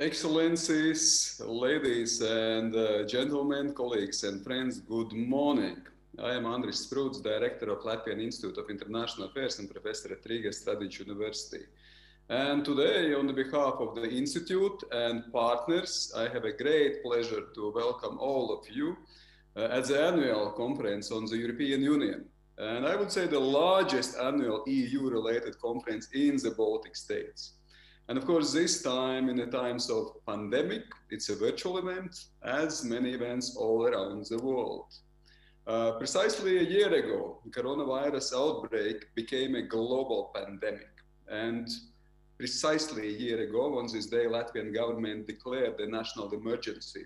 Excellencies, ladies and uh, gentlemen, colleagues and friends, good morning. I am Andris Sprūds, Director of Latvian Institute of International Affairs and Professor at Riga Stradiņš University. And today, on behalf of the Institute and partners, I have a great pleasure to welcome all of you uh, at the annual conference on the European Union. And I would say the largest annual EU related conference in the Baltic states. And of course, this time, in the times of pandemic, it's a virtual event, as many events all around the world. Uh, precisely a year ago, the coronavirus outbreak became a global pandemic. And precisely a year ago, on this day, Latvian government declared the national emergency.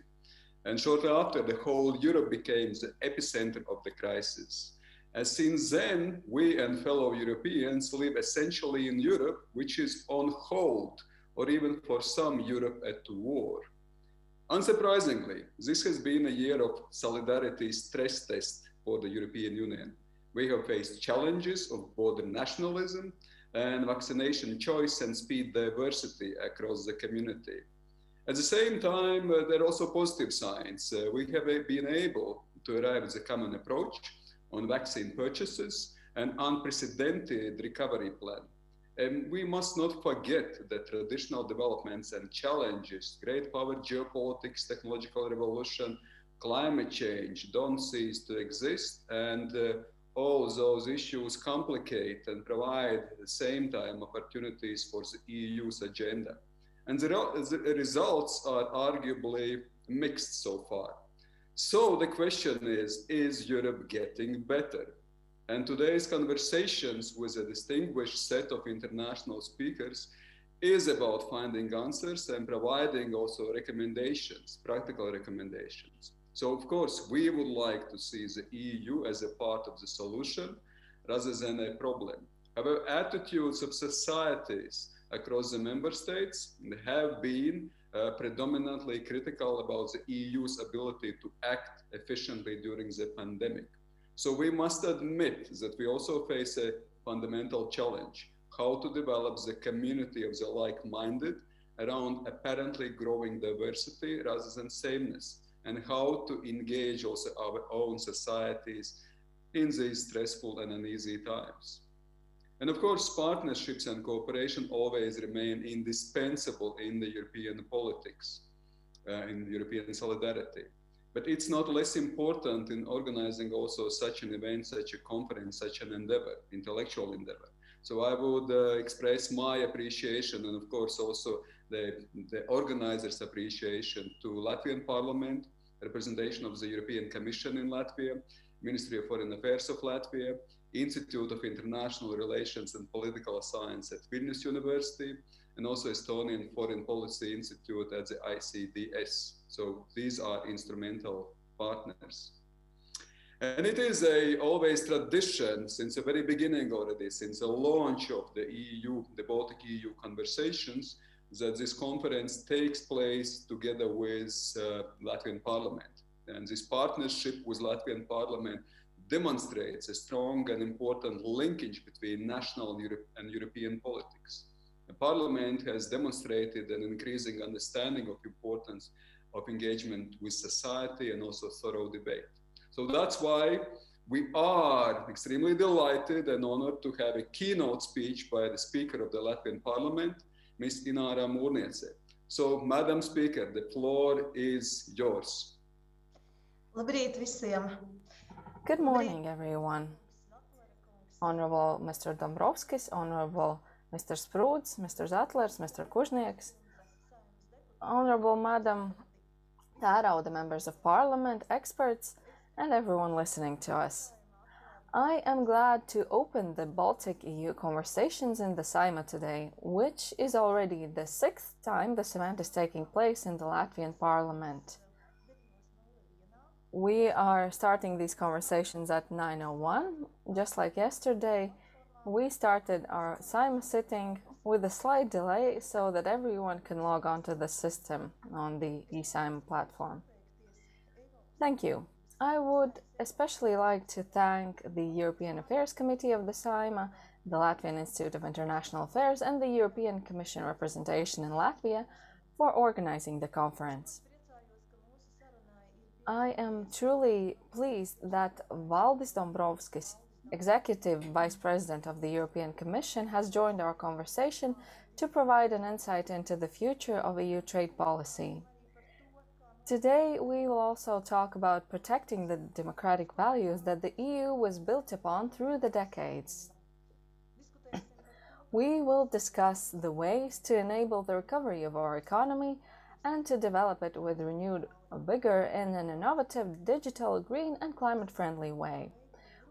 And shortly after, the whole Europe became the epicenter of the crisis. And since then, we and fellow Europeans live essentially in Europe, which is on hold, or even for some, Europe at war. Unsurprisingly, this has been a year of solidarity stress test for the European Union. We have faced challenges of border nationalism and vaccination choice and speed diversity across the community. At the same time, uh, there are also positive signs. Uh, we have been able to arrive at a common approach on vaccine purchases and unprecedented recovery plan. And we must not forget that traditional developments and challenges, great power, geopolitics, technological revolution, climate change don't cease to exist. And uh, all those issues complicate and provide at the same time opportunities for the EU's agenda. And the, the results are arguably mixed so far. So the question is Is Europe getting better? And today's conversations with a distinguished set of international speakers is about finding answers and providing also recommendations, practical recommendations. So, of course, we would like to see the EU as a part of the solution rather than a problem. However, attitudes of societies across the member states have been uh, predominantly critical about the EU's ability to act efficiently during the pandemic. So we must admit that we also face a fundamental challenge how to develop the community of the like minded around apparently growing diversity rather than sameness, and how to engage also our own societies in these stressful and uneasy times. And of course, partnerships and cooperation always remain indispensable in the European politics, uh, in European solidarity. But it's not less important in organizing also such an event, such a conference, such an endeavor, intellectual endeavor. So I would uh, express my appreciation and of course also the, the organizers' appreciation to Latvian Parliament, representation of the European Commission in Latvia, Ministry of Foreign Affairs of Latvia, Institute of International Relations and Political Science at Vilnius University, and also Estonian Foreign Policy Institute at the ICDS. So these are instrumental partners. And it is a always tradition since the very beginning already, since the launch of the EU, the Baltic EU conversations, that this conference takes place together with uh, Latvian Parliament. And this partnership with Latvian Parliament demonstrates a strong and important linkage between national and, Europe and European politics. The Parliament has demonstrated an increasing understanding of importance of engagement with society and also thorough debate. So that's why we are extremely delighted and honored to have a keynote speech by the Speaker of the Latvian Parliament, Ms. Ināra Mūrniece. So, Madam Speaker, the floor is yours. Labrīt visiem! Good morning, everyone. Honorable Mr. Dombrovskis, Honorable Mr. Sprūds, Mr. Zatlers, Mr. Kužnieks, Honorable Madam Tērauda, members of parliament, experts, and everyone listening to us. I am glad to open the Baltic EU conversations in the Saeima today, which is already the sixth time this event is taking place in the Latvian parliament. We are starting these conversations at 9.01. Just like yesterday, we started our Saeima sitting with a slight delay so that everyone can log on to the system on the eSaeima platform. Thank you. I would especially like to thank the European Affairs Committee of the Saeima, the Latvian Institute of International Affairs, and the European Commission representation in Latvia for organizing the conference. I am truly pleased that Valdis Dombrovskis, Executive Vice President of the European Commission, has joined our conversation to provide an insight into the future of EU trade policy. Today, we will also talk about protecting the democratic values that the EU was built upon through the decades. we will discuss the ways to enable the recovery of our economy and to develop it with renewed vigor in an innovative, digital, green, and climate friendly way.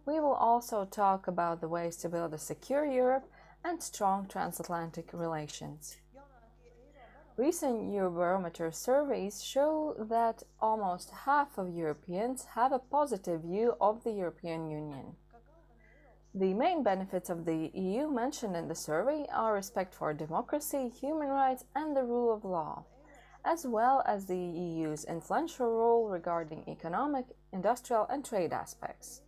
We will also talk about the ways to build a secure Europe and strong transatlantic relations. Recent Eurobarometer surveys show that almost half of Europeans have a positive view of the European Union. The main benefits of the EU mentioned in the survey are respect for democracy, human rights, and the rule of law, as well as the EU's influential role regarding economic, industrial, and trade aspects.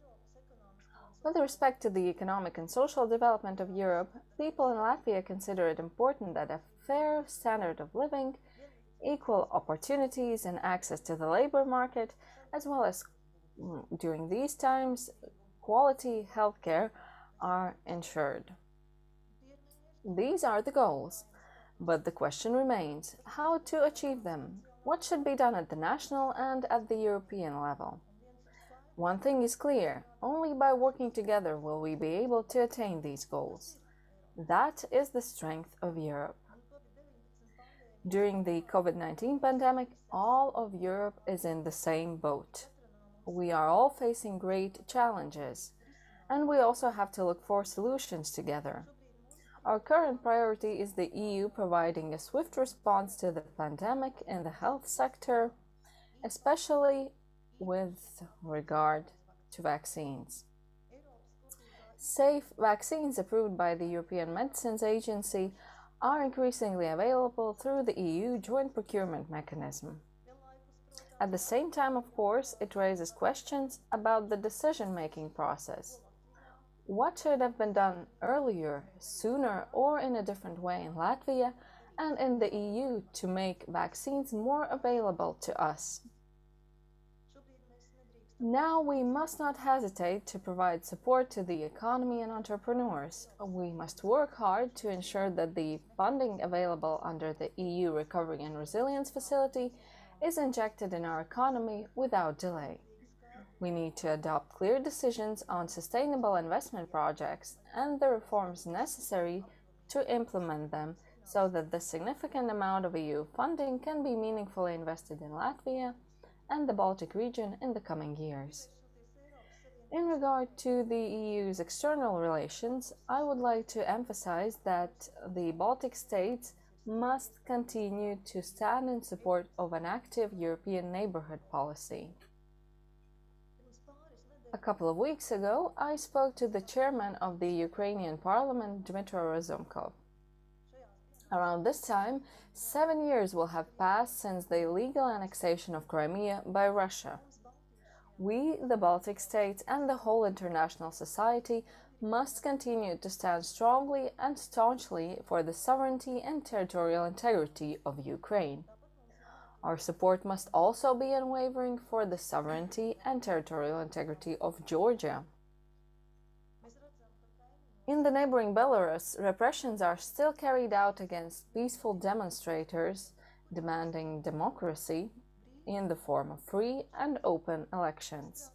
With respect to the economic and social development of Europe, people in Latvia consider it important that a fair standard of living, equal opportunities and access to the labor market, as well as mm, during these times, quality healthcare are ensured. These are the goals, but the question remains how to achieve them? What should be done at the national and at the European level? One thing is clear only by working together will we be able to attain these goals. That is the strength of Europe. During the COVID 19 pandemic, all of Europe is in the same boat. We are all facing great challenges, and we also have to look for solutions together. Our current priority is the EU providing a swift response to the pandemic in the health sector, especially with regard to vaccines. Safe vaccines approved by the European Medicines Agency are increasingly available through the EU joint procurement mechanism. At the same time, of course, it raises questions about the decision making process. What should have been done earlier, sooner, or in a different way in Latvia and in the EU to make vaccines more available to us? Now we must not hesitate to provide support to the economy and entrepreneurs. We must work hard to ensure that the funding available under the EU Recovery and Resilience Facility is injected in our economy without delay. We need to adopt clear decisions on sustainable investment projects and the reforms necessary to implement them so that the significant amount of EU funding can be meaningfully invested in Latvia and the Baltic region in the coming years. In regard to the EU's external relations, I would like to emphasize that the Baltic states must continue to stand in support of an active European neighborhood policy. A couple of weeks ago, I spoke to the chairman of the Ukrainian parliament, Dmytro Razumkov. Around this time, seven years will have passed since the illegal annexation of Crimea by Russia. We, the Baltic states, and the whole international society must continue to stand strongly and staunchly for the sovereignty and territorial integrity of Ukraine. Our support must also be unwavering for the sovereignty and territorial integrity of Georgia. In the neighboring Belarus, repressions are still carried out against peaceful demonstrators demanding democracy in the form of free and open elections.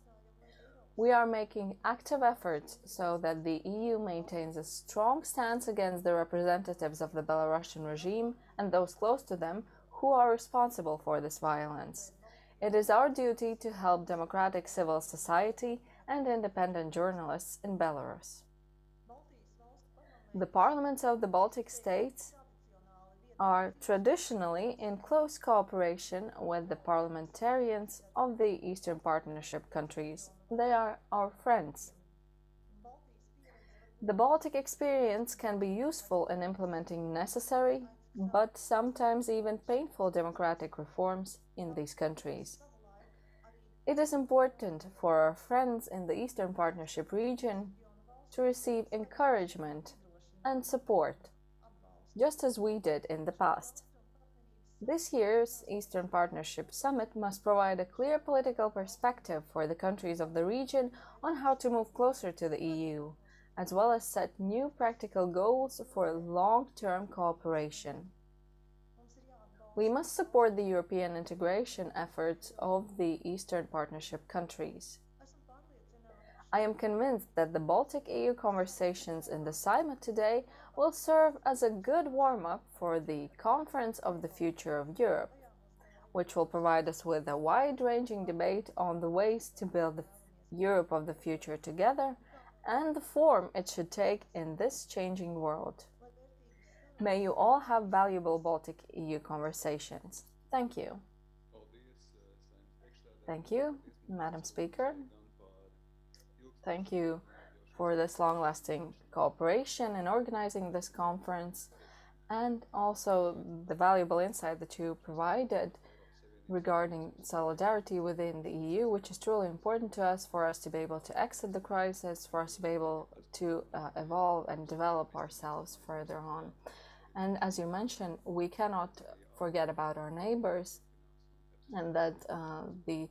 We are making active efforts so that the EU maintains a strong stance against the representatives of the Belarusian regime and those close to them who are responsible for this violence. It is our duty to help democratic civil society and independent journalists in Belarus. The parliaments of the Baltic states are traditionally in close cooperation with the parliamentarians of the Eastern Partnership countries. They are our friends. The Baltic experience can be useful in implementing necessary, but sometimes even painful democratic reforms in these countries. It is important for our friends in the Eastern Partnership region to receive encouragement and support, just as we did in the past. This year's Eastern Partnership Summit must provide a clear political perspective for the countries of the region on how to move closer to the EU, as well as set new practical goals for long term cooperation. We must support the European integration efforts of the Eastern Partnership countries. I am convinced that the Baltic EU conversations in the summit today will serve as a good warm up for the Conference of the Future of Europe, which will provide us with a wide ranging debate on the ways to build the Europe of the future together and the form it should take in this changing world. May you all have valuable Baltic EU conversations. Thank you. Thank you, Madam Speaker. Thank you for this long lasting cooperation in organizing this conference and also the valuable insight that you provided regarding solidarity within the EU, which is truly important to us for us to be able to exit the crisis, for us to be able to uh, evolve and develop ourselves further on. And as you mentioned, we cannot forget about our neighbors and that uh, the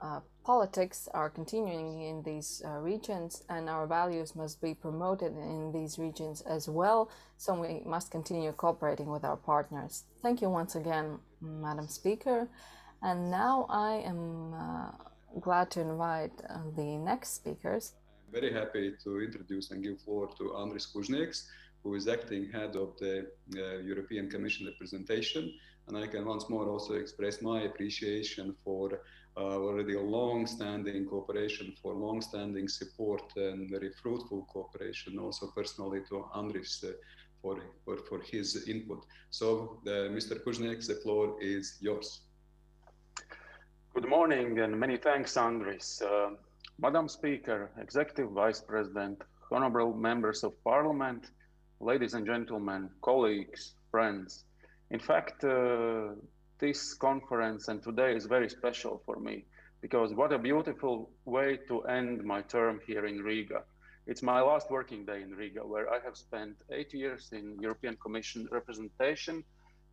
uh, politics are continuing in these uh, regions and our values must be promoted in these regions as well. So we must continue cooperating with our partners. Thank you once again, Madam Speaker. And now I am uh, glad to invite uh, the next speakers. I'm very happy to introduce and give floor to Andris Kuznieks, who is acting head of the uh, European Commission representation. And I can once more also express my appreciation for already a long-standing cooperation, for long-standing support and very fruitful cooperation. Also personally to Andris uh, for, for, for his input. So, Mr. Kuznieks, the floor is yours. Good morning and many thanks, Andris. Uh, Madam Speaker, Executive Vice President, honorable members of Parliament, ladies and gentlemen, colleagues, friends. In fact, uh, this conference and today is very special for me because what a beautiful way to end my term here in Riga. It's my last working day in Riga, where I have spent eight years in European Commission representation,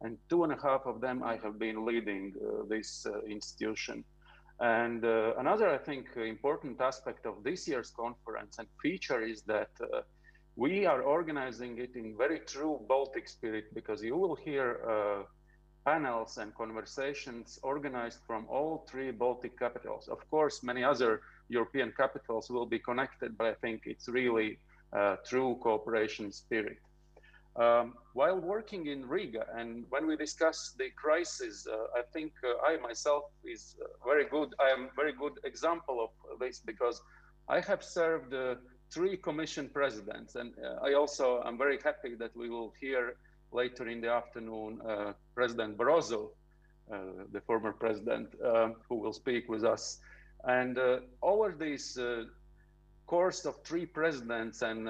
and two and a half of them I have been leading uh, this uh, institution. And uh, another, I think, important aspect of this year's conference and feature is that uh, we are organizing it in very true Baltic spirit because you will hear uh, panels and conversations organized from all three Baltic capitals. Of course, many other European capitals will be connected, but I think it's really uh, true cooperation spirit. Um, while working in Riga and when we discuss the crisis, uh, I think uh, I myself is uh, very good. I am very good example of this because I have served uh, three commission presidents and I also am very happy that we will hear later in the afternoon, uh, President Barroso, uh, the former president, um, who will speak with us. And uh, over this course of three presidents and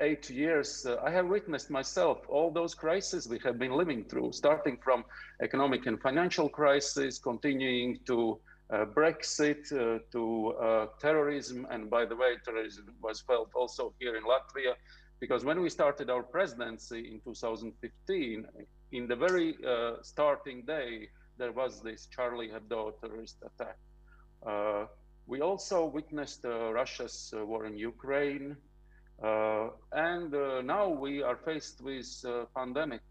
eight years, uh, I have witnessed myself all those crises we have been living through, starting from economic and financial crisis, continuing to uh, Brexit, uh, to terrorism. And by the way, terrorism was felt also here in Latvia because when we started our presidency in 2015, in the very uh, starting day, there was this Charlie Hebdo terrorist attack. Uh, we also witnessed uh, Russia's uh, war in Ukraine, uh, and uh, now we are faced with pandemic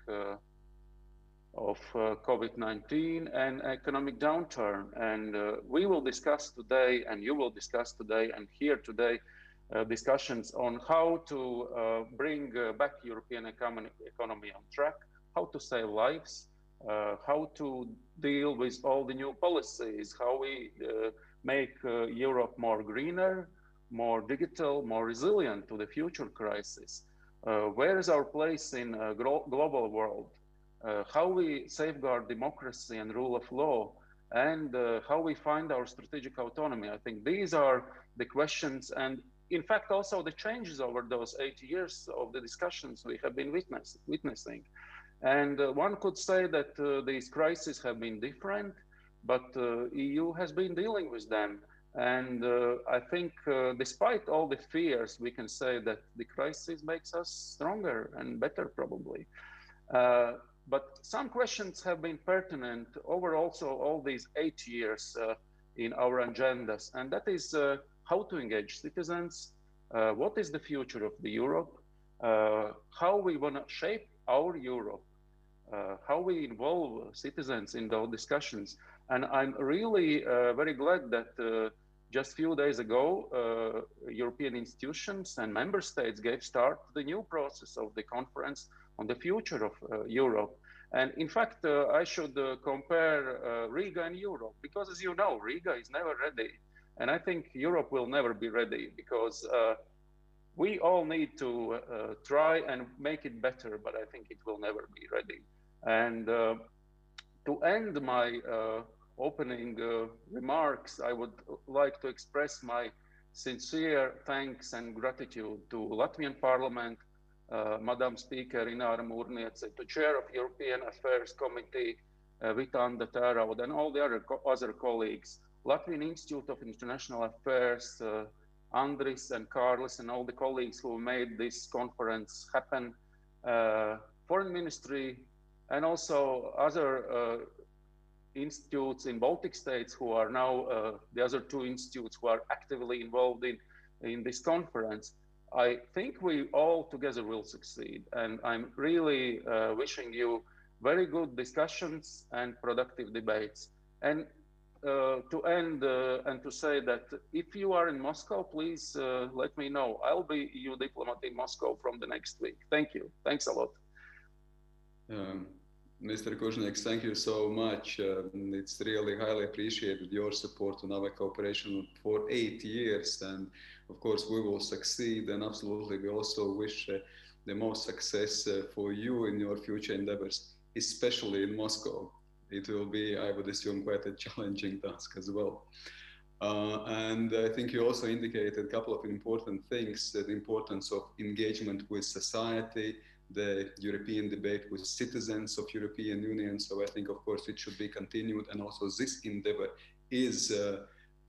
of COVID-19 and economic downturn. And we will discuss today, and you will discuss today, and here today, discussions on how to uh, bring uh, back European economy, economy on track, how to save lives, how to deal with all the new policies, how we make Europe more greener, more digital, more resilient to the future crisis. where is our place in a global world? Uh, how we safeguard democracy and rule of law, and uh, how we find our strategic autonomy. I think these are the questions, and in fact, also the changes over those eight years of the discussions we have been witness, witnessing. And uh, one could say that uh, these crises have been different, but uh, EU has been dealing with them. And uh, I think uh, despite all the fears, we can say that the crisis makes us stronger and better probably. Uh, but some questions have been pertinent over also all these eight years in our agendas, and that is how to engage citizens, uh, what is the future of the Europe, uh, how we want to shape our Europe, uh, how we involve citizens in those discussions. And I'm really very glad that just a few days ago, European institutions and member states gave start to the new process of the conference on the future of Europe. And in fact, uh, I should uh, compare uh, Riga and Europe because, as you know, Riga is never ready. And I think Europe will never be ready because uh, we all need to uh, try and make it better, but I think it will never be ready. And to end my opening remarks, I would like to express my sincere thanks and gratitude to Latvian Parliament, uh, Madam Speaker Ināra Mūrniece, the Chair of European Affairs Committee, uh, Vita Anda Tērauda, and all the other, co other colleagues, Latvian Institute of International Affairs, uh, Andris and Kārlis, and all the colleagues who made this conference happen, uh, Foreign Ministry, and also other uh, institutes in Baltic states who are now uh, the other two institutes who are actively involved in, in this conference. I think we all together will succeed. And I'm really uh, wishing you very good discussions and productive debates. And uh, to end uh, and to say that if you are in Moscow, please uh, let me know. I'll be EU diplomat in Moscow from the next week. Thank you. Thanks a lot. Um, Mr. Kuznieks, thank you so much. Um, it's really highly appreciated your support and our cooperation for eight years. And of course, we will succeed. And absolutely, we also wish uh, the most success uh, for you in your future endeavors, especially in Moscow. It will be, I would assume, quite a challenging task as well. Uh, and I think you also indicated a couple of important things, the importance of engagement with society, the European debate with citizens of European Union. So I think, of course, it should be continued. And also this endeavor is uh,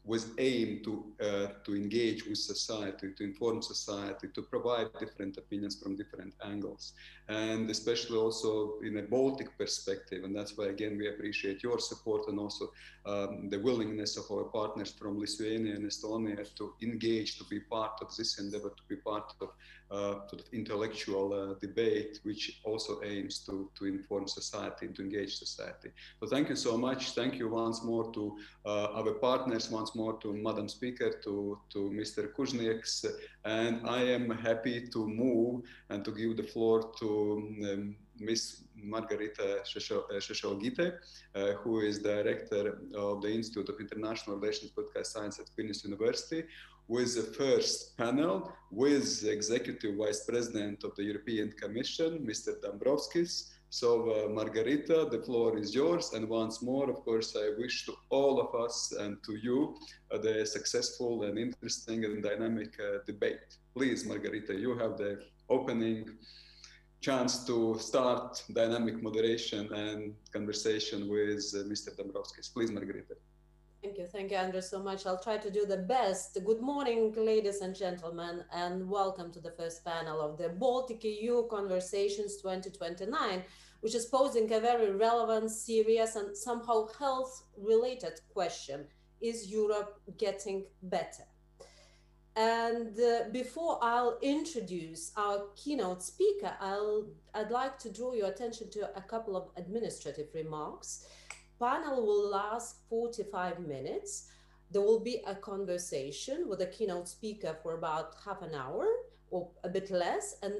with aim to uh, to engage with society, to inform society, to provide different opinions from different angles, and especially also in a Baltic perspective. And that's why again we appreciate your support and also um, the willingness of our partners from Lithuania and Estonia to engage, to be part of this endeavor, to be part of sort of intellectual uh, debate, which also aims to, to inform society and to engage society. So thank you so much. Thank you once more to uh, our partners, once more to Madam Speaker, to, to Mr. Kuznieks, and I am happy to move and to give the floor to um, Ms. Margarita Šešelgytė, uh, who is director of the Institute of International Relations Political Science at Vilnius University, with the first panel with the Executive Vice President of the European Commission, Mr. Dombrovskis. So, uh, Margarita, the floor is yours. And once more, of course, I wish to all of us and to you uh, the successful and interesting and dynamic uh, debate. Please, Margarita, you have the opening chance to start dynamic moderation and conversation with uh, Mr. Dombrovskis. Please, Margarita. Thank you. Thank you, Andrew, so much. I'll try to do the best. Good morning, ladies and gentlemen, and welcome to the first panel of the Baltic EU Conversations 2029, which is posing a very relevant, serious, and somehow health-related question. Is Europe getting better? And uh, before I'll introduce our keynote speaker, I'll, I'd like to draw your attention to a couple of administrative remarks panel will last 45 minutes. There will be a conversation with a keynote speaker for about half an hour or a bit less. And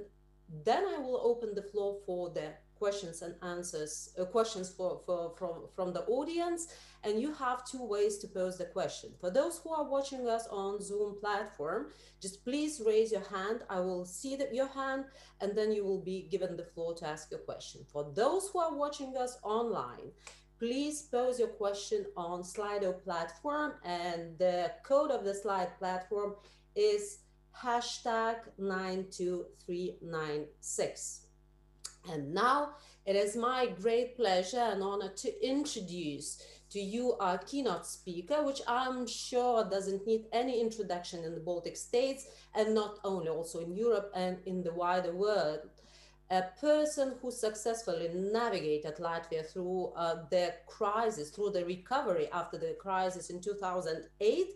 then I will open the floor for the questions and answers, uh, questions for, for, from, from the audience. And you have two ways to pose the question. For those who are watching us on Zoom platform, just please raise your hand. I will see that your hand, and then you will be given the floor to ask your question. For those who are watching us online, please pose your question on Slido platform and the code of the Slido platform is hashtag 92396. And now it is my great pleasure and honor to introduce to you our keynote speaker, which I'm sure doesn't need any introduction in the Baltic states and not only also in Europe and in the wider world. A person who successfully navigated Latvia through uh, the crisis, through the recovery after the crisis in 2008,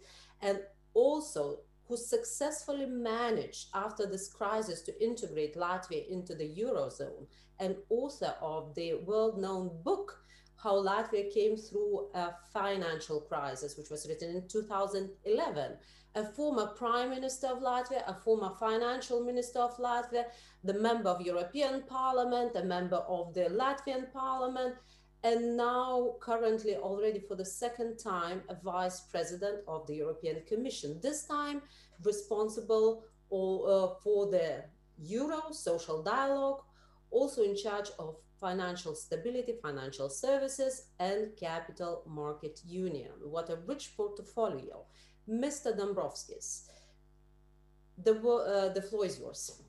and also who successfully managed after this crisis to integrate Latvia into the Eurozone, and author of the world known book, How Latvia Came Through a Financial Crisis, which was written in 2011 a former prime minister of Latvia, a former financial minister of Latvia, the member of European Parliament, a member of the Latvian Parliament, and now currently already for the second time a vice president of the European Commission. This time responsible all, uh, for the Euro social dialogue, also in charge of financial stability, financial services, and capital market union. What a rich portfolio. Mr. Dombrovskis, the, uh, the floor is yours.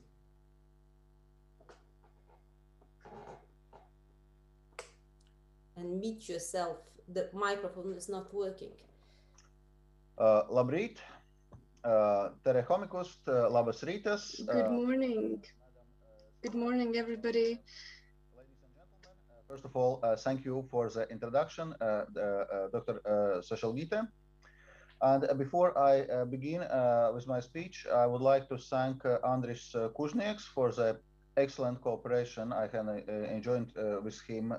And meet yourself. The microphone is not working. Uh, labrīt, uh, tere hommikust, uh, labas rytas. Good morning. Good morning, everybody. Ladies and gentlemen, uh, first of all, uh, thank you for the introduction, uh, Dr. Uh, Sešelgytė. And before I uh, begin uh, with my speech, I would like to thank uh, Andris Kuznieks for the excellent cooperation I have enjoyed with him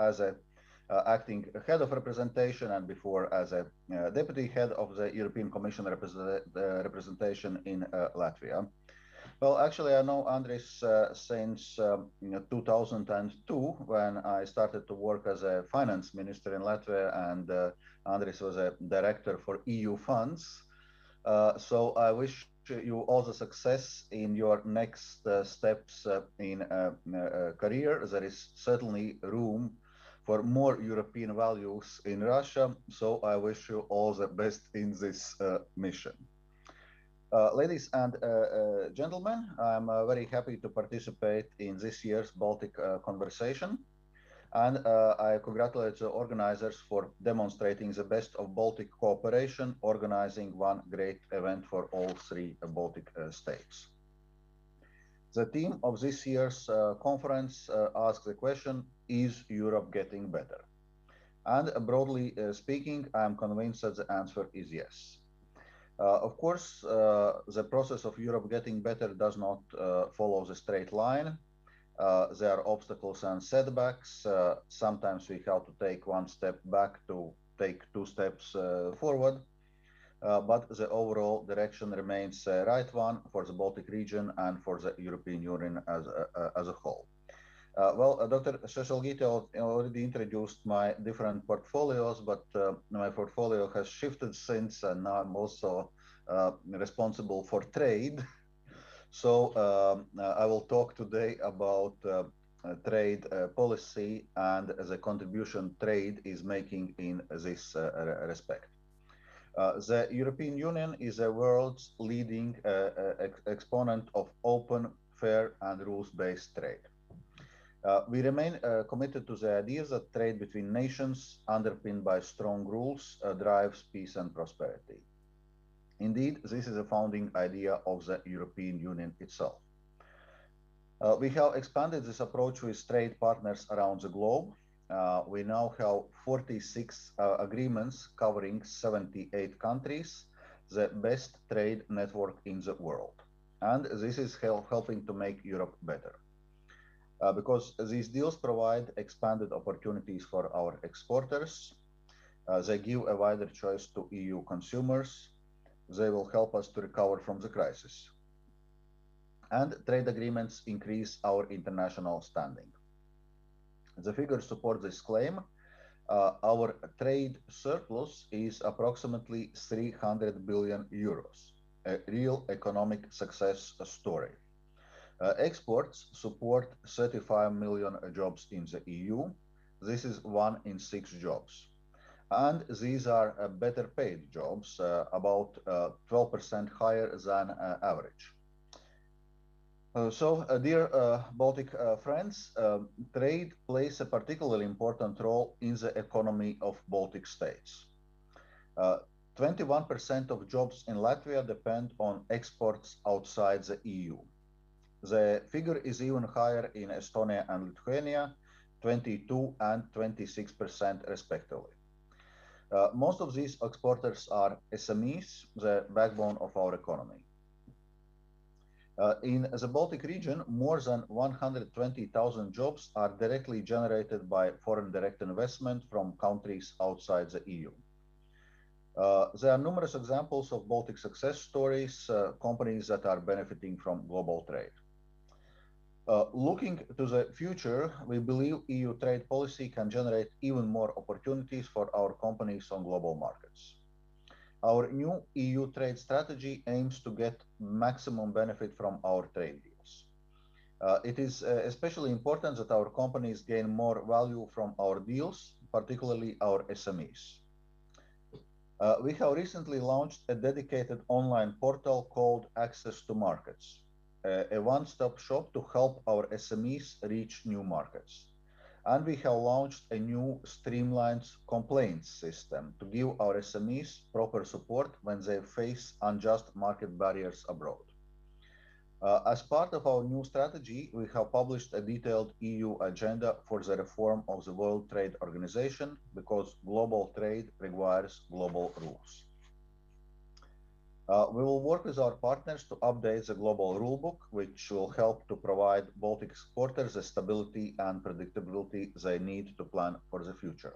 as a uh, acting head of representation and before as a uh, deputy head of the European Commission represent, uh, representation in Latvia. Well, actually, I know Andris since um, you know, 2002 when I started to work as a finance minister in Latvia and Andris was a director for EU funds. Uh, so I wish you all the success in your next uh, steps uh, in uh, uh, career. There is certainly room for more European values in Russia. So I wish you all the best in this uh, ladies and gentlemen, I'm very happy to participate in this year's Baltic conversation. And uh, I congratulate the organizers for demonstrating the best of Baltic cooperation, organizing one great event for all three Baltic uh, states. The theme of this year's uh, conference uh, asks the question, is Europe getting better? And uh, broadly uh, speaking, I am convinced that the answer is yes. Of course, the process of Europe getting better does not follow the straight line. Uh, there are obstacles and setbacks. Uh, sometimes we have to take one step back to take two steps uh, forward. but the overall direction remains the right one for the Baltic region and for the European Union as, as a whole. Uh, well, uh, Dr. Sešelgytė already introduced my different portfolios, but uh, my portfolio has shifted since, and now I'm also responsible for trade. So um, uh, I will talk today about uh, uh, trade policy and the contribution trade is making in this respect. Uh, the European Union is the world's leading uh, ex exponent of open, fair, and rules based trade. Uh, we remain committed to the idea that trade between nations, underpinned by strong rules, drives peace and prosperity. Indeed, this is a founding idea of the European Union itself. Uh, we have expanded this approach with trade partners around the globe. Uh, we now have 46 uh, agreements covering 78 countries, the best trade network in the world. And this is help, helping to make Europe better. Uh, because these deals provide expanded opportunities for our exporters. Uh, they give a wider choice to EU consumers they will help us to recover from the crisis. And trade agreements increase our international standing. The figures support this claim. Uh, our trade surplus is approximately 300 billion euros, a real economic success story. Uh, exports support 35 million jobs in the EU. This is one in six jobs and these are uh, better paid jobs, uh, about 12% uh, higher than average. Uh, so, uh, dear uh, Baltic friends, trade plays a particularly important role in the economy of Baltic states. 21% of jobs in Latvia depend on exports outside the EU. The figure is even higher in Estonia and Lithuania, 22 and 26% respectively. Uh, most of these exporters are SMEs, the backbone of our economy. Uh, in the Baltic region, more than 120,000 jobs are directly generated by foreign direct investment from countries outside the EU. Uh, there are numerous examples of Baltic success stories, uh, companies that are benefiting from global trade. Uh, looking to the future, we believe EU trade policy can generate even more opportunities for our companies on global markets. Our new EU trade strategy aims to get maximum benefit from our trade deals. Uh, it is uh, especially important that our companies gain more value from our deals, particularly our SMEs. Uh, we have recently launched a dedicated online portal called Access to Markets, a one-stop shop to help our SMEs reach new markets and we have launched a new streamlined complaints system to give our SMEs proper support when they face unjust market barriers abroad. Uh, as part of our new strategy, we have published a detailed EU agenda for the reform of the World Trade Organization because global trade requires global rules. Uh, we will work with our partners to update the global rulebook, which will help to provide Baltic exporters the stability and predictability they need to plan for the future.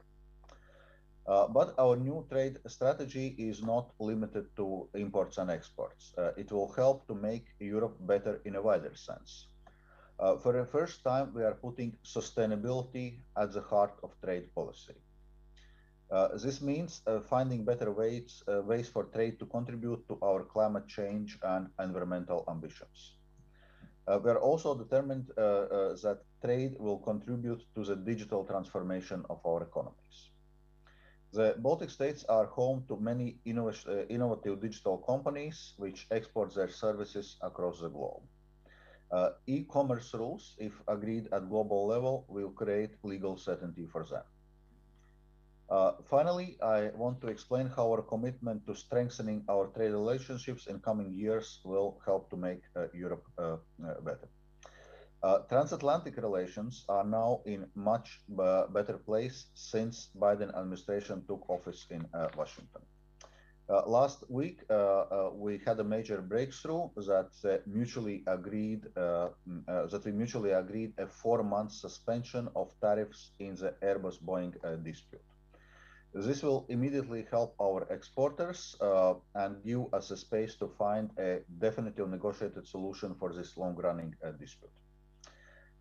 Uh, but our new trade strategy is not limited to imports and exports. Uh, it will help to make Europe better in a wider sense. Uh, for the first time, we are putting sustainability at the heart of trade policy. Uh, this means uh, finding better ways, uh, ways for trade to contribute to our climate change and environmental ambitions. Uh, we are also determined uh, that trade will contribute to the digital transformation of our economies. The Baltic states are home to many innovative digital companies which export their services across the globe. e-commerce rules, if agreed at global level, will create legal certainty for them. Uh, finally, I want to explain how our commitment to strengthening our trade relationships in coming years will help to make uh, Europe uh, uh better. Uh, transatlantic relations are now in much uh, better place since Biden administration took office in Washington. last week, we had a major breakthrough that mutually agreed mm, that we mutually agreed a four-month suspension of tariffs in the Airbus-Boeing dispute. This will immediately help our exporters uh, and give us a space to find a definitive negotiated solution for this long-running uh, dispute.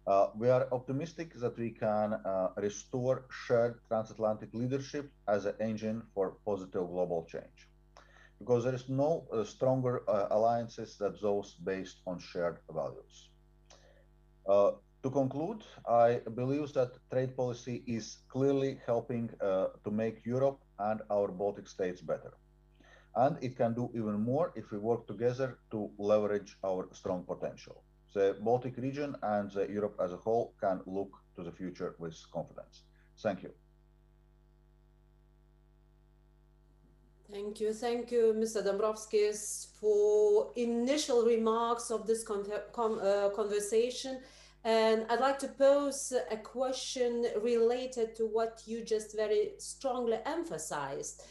Uh, we are optimistic that we can uh, restore shared transatlantic leadership as an engine for positive global change. Because there is no uh, stronger uh, alliances than those based on shared values. To conclude, I believe that trade policy is clearly helping uh, to make Europe and our Baltic states better. And it can do even more if we work together to leverage our strong potential. The Baltic region and Europe as a whole can look to the future with confidence. Thank you. Thank you. Thank you, Mr. Dombrovskis, for initial remarks of this con uh, conversation. And I'd like to pose a question related to what you just very strongly emphasized.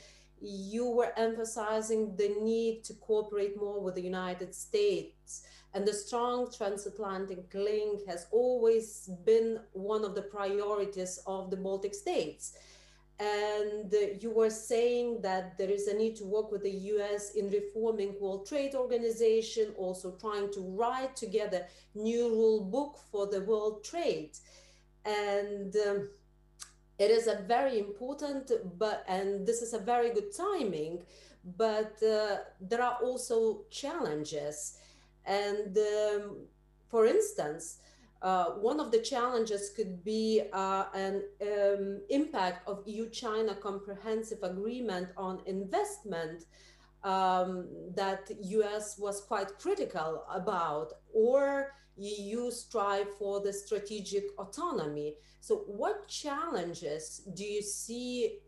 You were emphasizing the need to cooperate more with the United States. And the strong transatlantic link has always been one of the priorities of the Baltic states and you were saying that there is a need to work with the US in reforming World Trade Organization, also trying to write together new rule book for the world trade. And um, it is a very important, but and this is a very good timing, but uh, there are also challenges. And um, for instance, uh, one of the challenges could be uh, an um, impact of EU-China comprehensive agreement on investment um, that US was quite critical about, or EU strive for the strategic autonomy. So what challenges do you see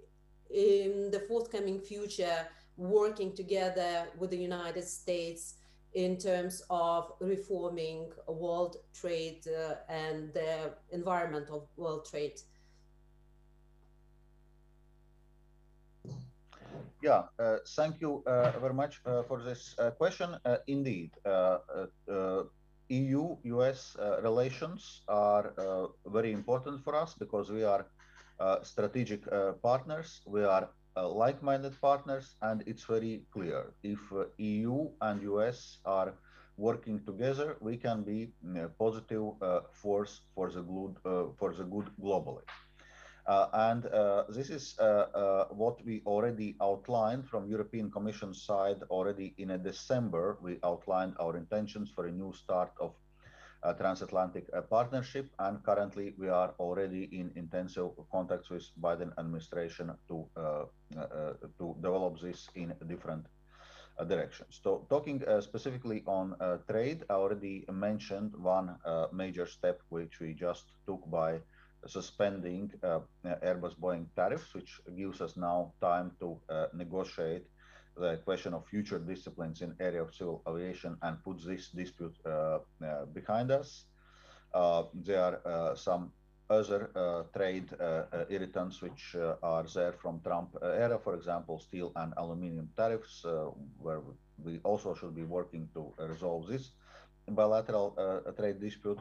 in the forthcoming future working together with the United States in terms of reforming world trade uh, and the environment of world trade? Yeah, uh, thank you uh, very much uh, for this uh, question. Uh, indeed, EU-US relations are very important for us because we are strategic partners. We are like-minded partners, and it's very clear if EU and US are working together, we can be a positive force for the good for the good globally. Uh, and uh, this is uh, what we already outlined from European Commission side already in December. We outlined our intentions for a new start of uh, transatlantic uh, partnership and currently we are already in intensive contacts with Biden administration to uh, to develop this in different directions. So talking specifically on trade, I already mentioned one major step which we just took by suspending uh, Airbus Boeing tariffs, which gives us now time to uh, negotiate the question of future disciplines in area of civil aviation and puts this dispute uh, behind us. there are some other uh, trade uh, irritants which uh, are there from Trump era, for example, steel and aluminium tariffs, where we also should be working to resolve this bilateral trade dispute.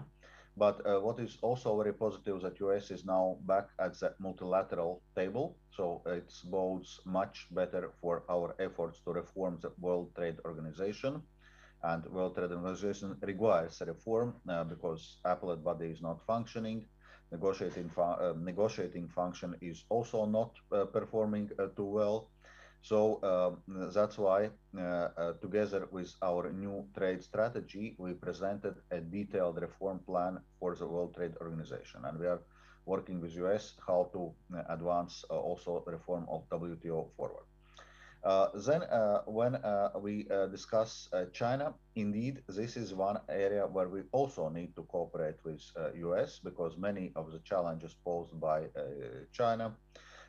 But uh, what is also very positive is that US is now back at the multilateral table. So it bodes much better for our efforts to reform the World Trade Organization. And World Trade Organization requires reform uh, because appellate body is not functioning. Negotiating, fu uh, negotiating function is also not uh, performing uh, too well. So um, that's why, uh, uh, together with our new trade strategy, we presented a detailed reform plan for the World Trade Organization, and we are working with US how to uh, advance uh, also reform of WTO forward. Uh, then, uh, when we discuss China, indeed, this is one area where we also need to cooperate with US because many of the challenges posed by China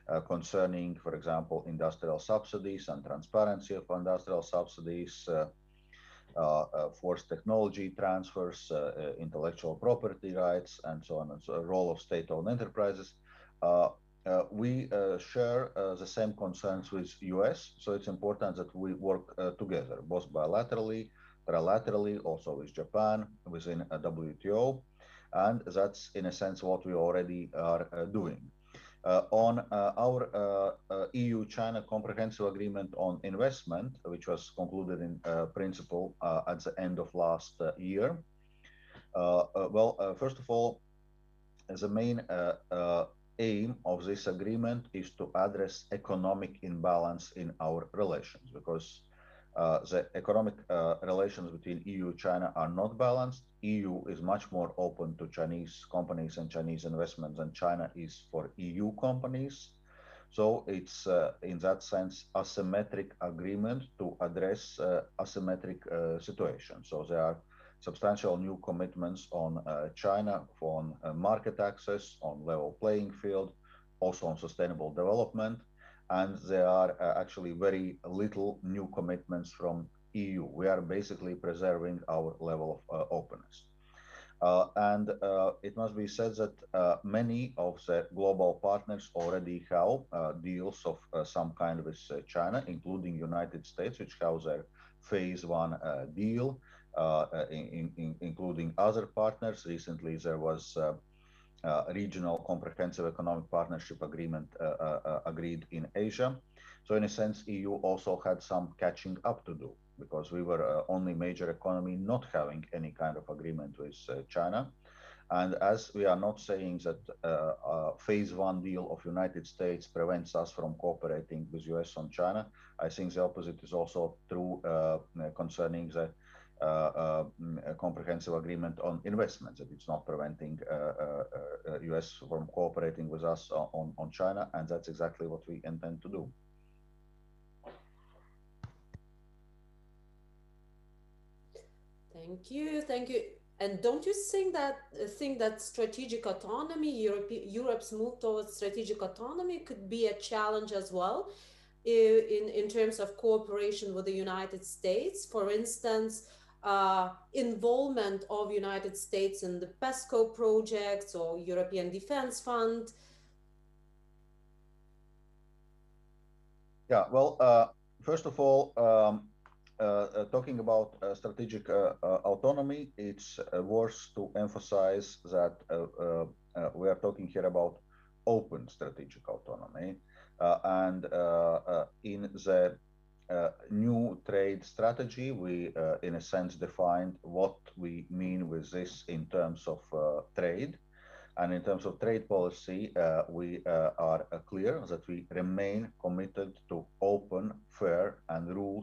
uh, concerning, for example, industrial subsidies and transparency of industrial subsidies, uh, uh, forced technology transfers, intellectual property rights, and so on and so role of state-owned enterprises. Uh, we uh, share uh, the same concerns with US, so it's important that we work together, both bilaterally, trilaterally, also with Japan, within WTO, and that's in a sense what we already are doing. Uh, on uh, our uh, uh EU-China Comprehensive Agreement on Investment, which was concluded in uh, principle uh, at the end of last year. well, first of all, the main aim of this agreement is to address economic imbalance in our relations because the economic relations between EU and China are not balanced. EU is much more open to Chinese companies and Chinese investments than China is for EU companies. So it's uh, in that sense asymmetric agreement to address uh, asymmetric uh. So there are substantial new commitments on uh, China on market access, on level playing field, also on sustainable development and there are uh, actually very little new commitments from EU. We are basically preserving our level of uh, openness. Uh, and uh, it must be said that uh, many of the global partners already have uh, deals of some kind with China, including United States, which has their phase one deal, in, in, including other partners. Recently, there was uh, regional comprehensive economic partnership agreement uh, uh, agreed in Asia. So in a sense, EU also had some catching up to do because we were only major economy not having any kind of agreement with China. And as we are not saying that uh, uh, phase one deal of United States prevents us from cooperating with US on China, I think the opposite is also true uh, concerning the uh, uh, comprehensive agreement on investments, that it's not preventing US uh, from cooperating with us on, on China, and that's exactly what we intend to do. Thank you, thank you. And don't you think that think that strategic autonomy, Europe, Europe's move towards strategic autonomy, could be a challenge as well, in in terms of cooperation with the United States? For instance, uh, involvement of United States in the PESCO projects or European Defense Fund? Yeah, well, uh, first of all, um, uh, uh talking about uh, strategic uh, autonomy, it's worth to emphasize that we are talking here about open strategic autonomy. and in the uh, new trade strategy, we, uh, in a sense, defined what we mean with this in terms of uh, trade. And in terms of trade policy, uh, we uh, are uh, clear that we remain committed to open, fair,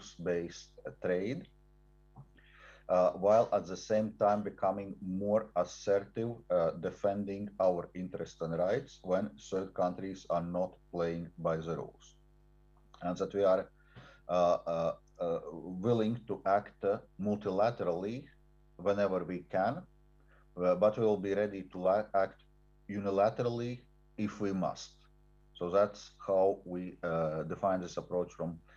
and rules based trade, while at the same time becoming more assertive, defending our interests and rights when third countries are not playing by the rules. And that we are uh, uh, uh, willing to act multilaterally whenever we can, but we will be ready to act unilaterally if we must. So that's how we define this approach from uh,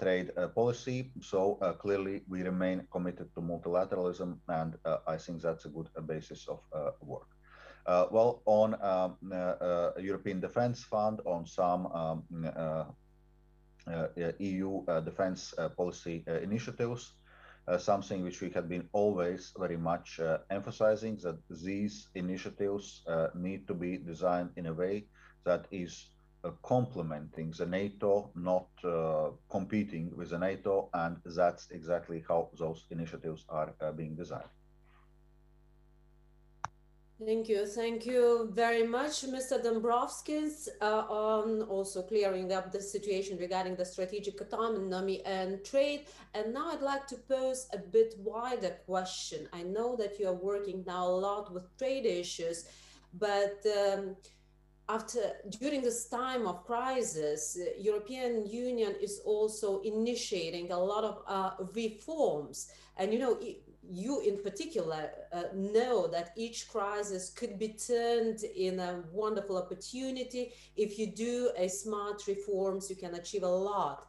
trade uh, policy. So uh, clearly, we remain committed to multilateralism, and I think that's a good basis of work. well, on um, European Defence Fund, on some um, uh, uh, EU uh, defense policy initiatives. something which we had been always very much emphasizing that these initiatives need to be designed in a way that is uh, complementing the NATO, not uh, competing with the NATO, and that's exactly how those initiatives are uh, being designed. Thank you. Thank you very much, Mr. Dombrovskis, uh, on also clearing up the situation regarding the strategic autonomy and trade. And now I'd like to pose a bit wider question. I know that you are working now a lot with trade issues, but um, after during this time of crisis, European Union is also initiating a lot of uh, reforms. And you know, you in particular uh, know that each crisis could be turned in a wonderful opportunity. If you do a smart reforms, you can achieve a lot.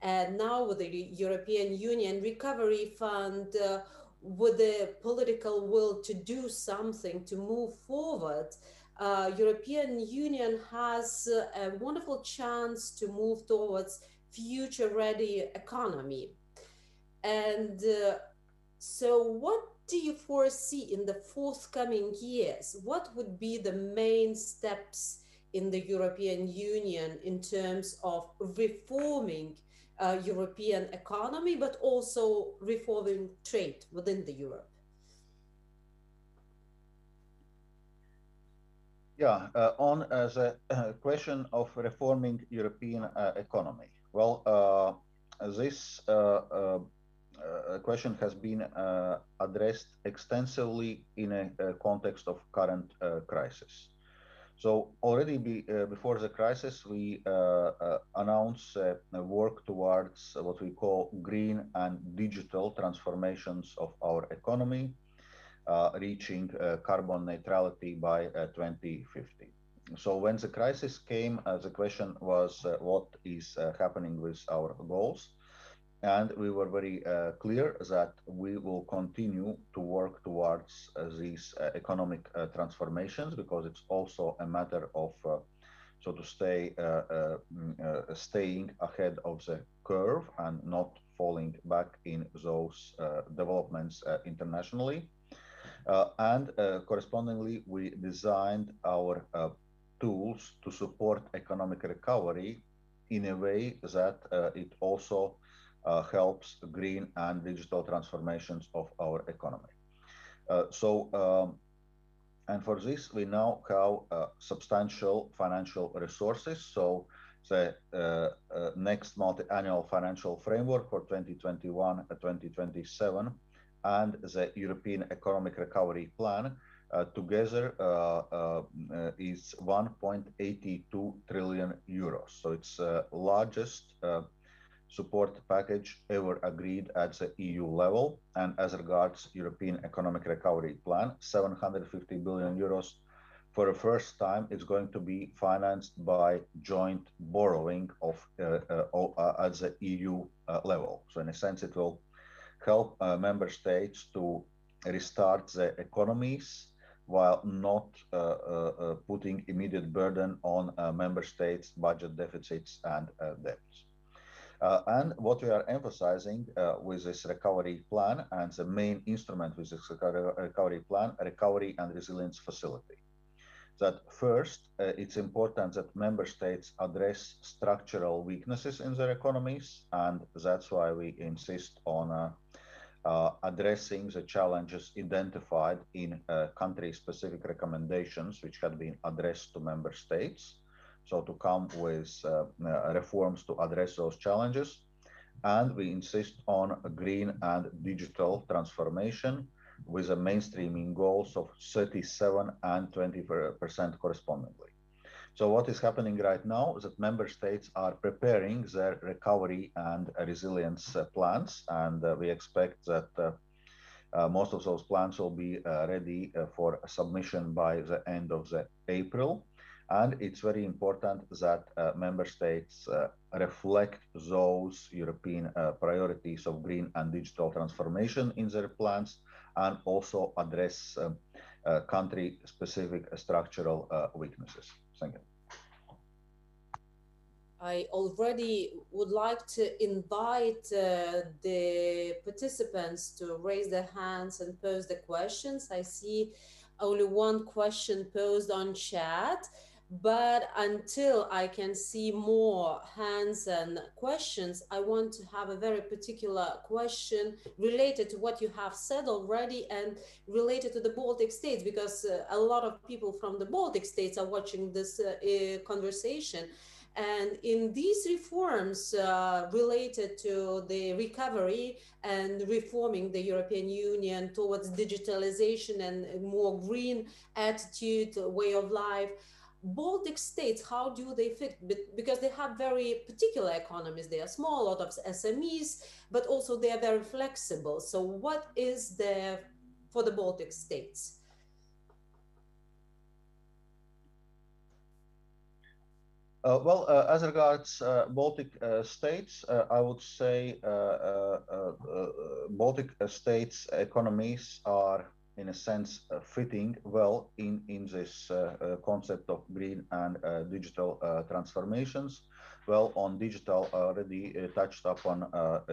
And now with the European Union Recovery Fund, uh, with the political will to do something to move forward, uh, European Union has a wonderful chance to move towards future-ready economy. And uh, so, what do you foresee in the forthcoming years? What would be the main steps in the European Union in terms of reforming uh, European economy, but also reforming trade within the Europe? Yeah, uh, on the uh, question of reforming European uh, economy. Well, uh, this question has been addressed extensively in a, context of current crisis. So already be, uh, before the crisis, we uh, uh, announced work towards what we call green and digital transformations of our economy, reaching carbon neutrality by 2050. So when the crisis came, the question was what is happening with our goals? and we were very uh, clear that we will continue to work towards uh, these uh, economic uh, transformations because it's also a matter of uh, so to stay uh, mm, staying ahead of the curve and not falling back in those developments internationally and correspondingly we designed our tools to support economic recovery in a way that it also uh, helps green and digital transformations of our economy. Uh, so, um, and for this, we now have uh, substantial financial resources. So, the uh, uh, next multi-annual financial framework for 2021-2027 and the European Economic Recovery Plan uh, together is 1.82 trillion euros. So it's the largest support package ever agreed at the EU level. And as regards European Economic Recovery Plan, 750 billion euros for the first time it's going to be financed by joint borrowing of uh, uh, uh, at the EU uh, level. So in a sense, it will help member states to restart their economies while not uh, uh, uh, putting immediate burden on member states' budget deficits and debts. and what we are emphasizing with this recovery plan and the main instrument with this recovery plan, recovery and resilience facility that first, uh, it's important that member states address structural weaknesses in their economies, and that's why we insist on uh, uh, addressing the challenges identified in uh, country-specific recommendations, which had been addressed to member states. So to come with uh, reforms to address those challenges. And we insist on green and digital transformation with a mainstreaming goals of 37 and 20% correspondingly. So what is happening right now is that member states are preparing their recovery and resilience uh, plans, and uh, we expect that uh, most of those plans will be ready for submission by the end of the April. And it's very important that member states reflect those European priorities of green and digital transformation in their plans and also address um, country-specific structural weaknesses. Thank you. I already would like to invite uh, the participants to raise their hands and pose the questions. I see only one question posed on chat, but until I can see more hands and questions, I want to have a very particular question related to what you have said already and related to the Baltic states, because uh, a lot of people from the Baltic states are watching this uh, conversation. And in these reforms uh, related to the recovery and reforming the European Union towards digitalization and more green attitude, way of life, Baltic states, how do they fit? Because they have very particular economies. They are small, a lot of SMEs, but also they are very flexible. So, what is there for the Baltic states? Uh, well, uh, as regards uh, Baltic uh, states, uh, I would say uh, Baltic states' economies are, in a sense, uh, fitting well in, in this uh, uh, concept of green and digital transformations. Well, on digital, already touched upon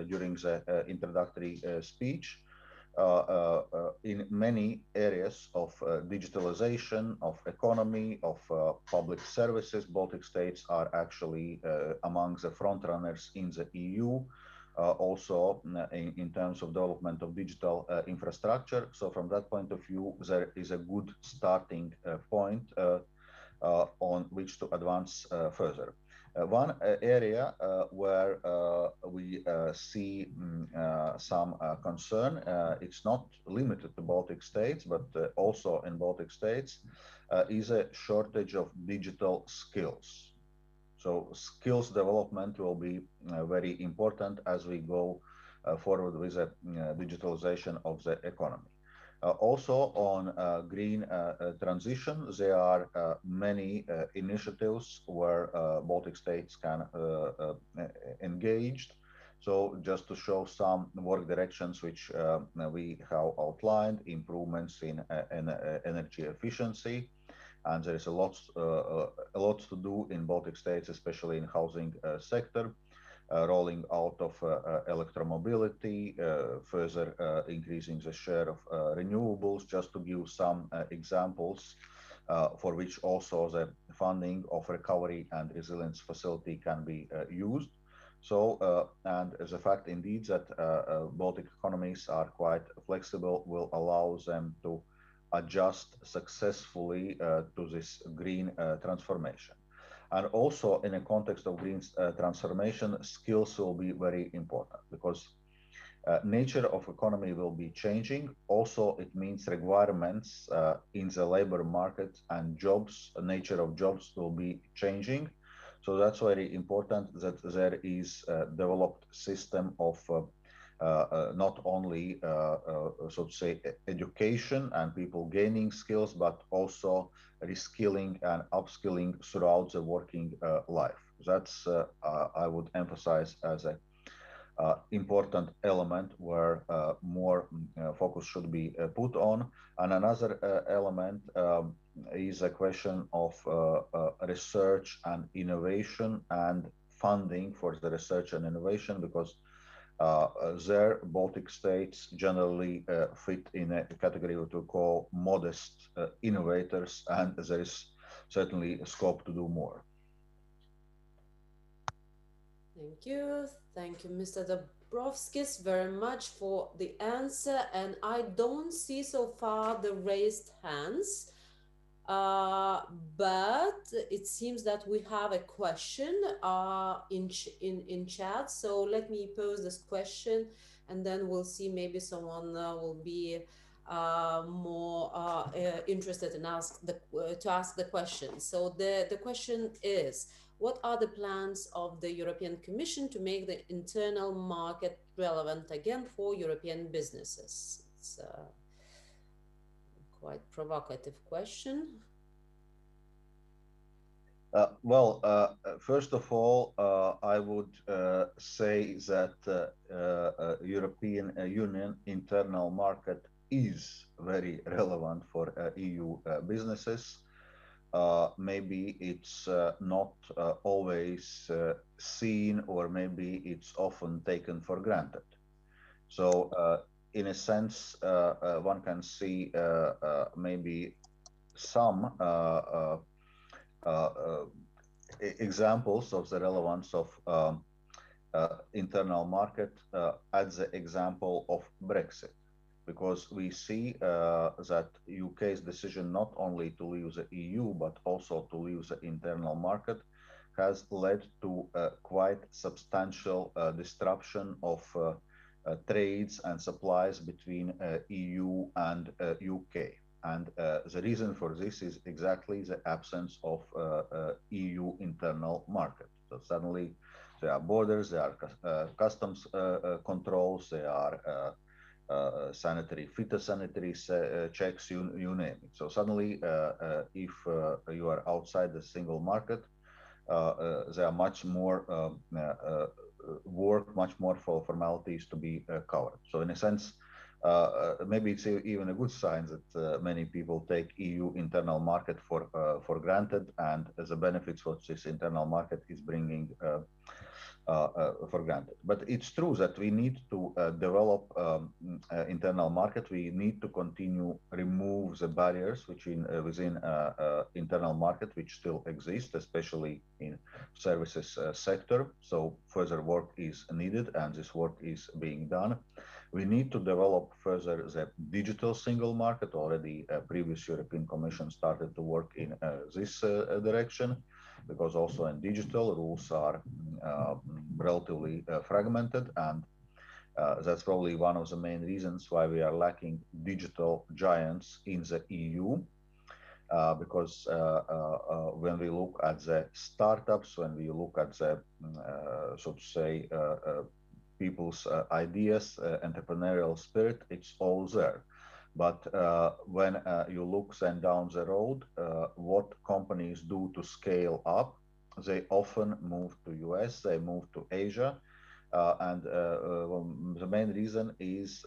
during the introductory speech. Uh, uh, uh, in many areas of digitalization, of economy, of public services. Baltic states are actually among the front runners in the EU. Uh, also in, in, terms of development of digital uh, infrastructure. So from that point of view, there is a good starting uh, point on which to advance further. Uh, one uh, area uh, where we see mm, some concern, it's not limited to Baltic states, but also in Baltic states, is a shortage of digital skills. So skills development will be uh, very important as we go uh, forward with the uh, digitalization of the economy. Uh, also on uh, green uh, transition, there are many initiatives where Baltic states can engage. So just to show some work directions which we have outlined, improvements in, in energy efficiency, and there is a lot, a lot to do in Baltic states, especially in housing sector. Uh, rolling out of uh, uh, electromobility, further increasing the share of renewables, just to give some examples for which also the funding of recovery and resilience facility can be used. So, uh, and the fact indeed that uh, uh, Baltic economies are quite flexible will allow them to adjust successfully to this green transformation. And also in a context of green uh, transformation, skills will be very important because uh, nature of economy will be changing. Also, it means requirements uh, in the labor market and jobs, nature of jobs will be changing. So that's very important that there is a developed system of uh, uh, uh, Uh, uh, not only, uh, so to say, education and people gaining skills, but also reskilling and upskilling throughout the working life. That's I would emphasize as a uh, important element where uh, more mm, uh, focus should be put on. And another element um, is a question of research and innovation and funding for the research and innovation because uh, their Baltic states generally uh, fit in a category what we call modest uh, innovators, and there is certainly scope to do more. Thank you. Thank you, Mr. Dombrovskis, very much for the answer. And I don't see so far the raised hands. Uh, but it seems that we have a question uh, in, in, in chat. So let me pose this question and then we'll see maybe someone uh, will be uh, more uh, uh, interested in ask the, to ask the question. So the, the question is, what are the plans of the European Commission to make the internal market relevant again for European businesses? It's quite provocative question. Uh, well, uh, first of all, uh, I would uh, say that uh, uh, European Union internal market is very relevant for EU businesses. maybe it's not always seen, or maybe it's often taken for granted. So, in a sense, one can see maybe some uh, uh, examples of the relevance of um, uh, internal market at the example of Brexit. Because we see uh, that UK's decision not only to leave the EU but also to leave the internal market has led to uh, quite substantial uh, disruption of trades and supplies between EU and UK. And uh, the reason for this is exactly the absence of uh, uh, EU internal market. So suddenly there are borders, there are uh, customs uh, uh, controls, there are sanitary, phytosanitary checks, you, you name it. So suddenly, if you are outside the single market, there are much more um, work, much more for formalities to be covered. So in a sense, uh, maybe it's even a good sign that uh, many people take EU internal market for uh, for granted, and the benefits what this internal market is bringing uh, uh, for granted. But it's true that we need to develop um, internal market. We need to continue remove the barriers which in within internal market which still exist, especially in services sector. So further work is needed, and this work is being done. We need to develop further the digital single market. Already, uh, previous European Commission started to work in uh, this uh, direction because also in digital rules are uh, relatively uh, fragmented and uh, that's probably one of the main reasons why we are lacking digital giants in the EU. Uh, because uh, uh, when we look at the startups, when we look at the, so to say, people's ideas, entrepreneurial spirit, it's all there. But uh, when uh, you look then down the road, uh, what companies do to scale up, they often move to US, they move to Asia, uh, and well, the main reason is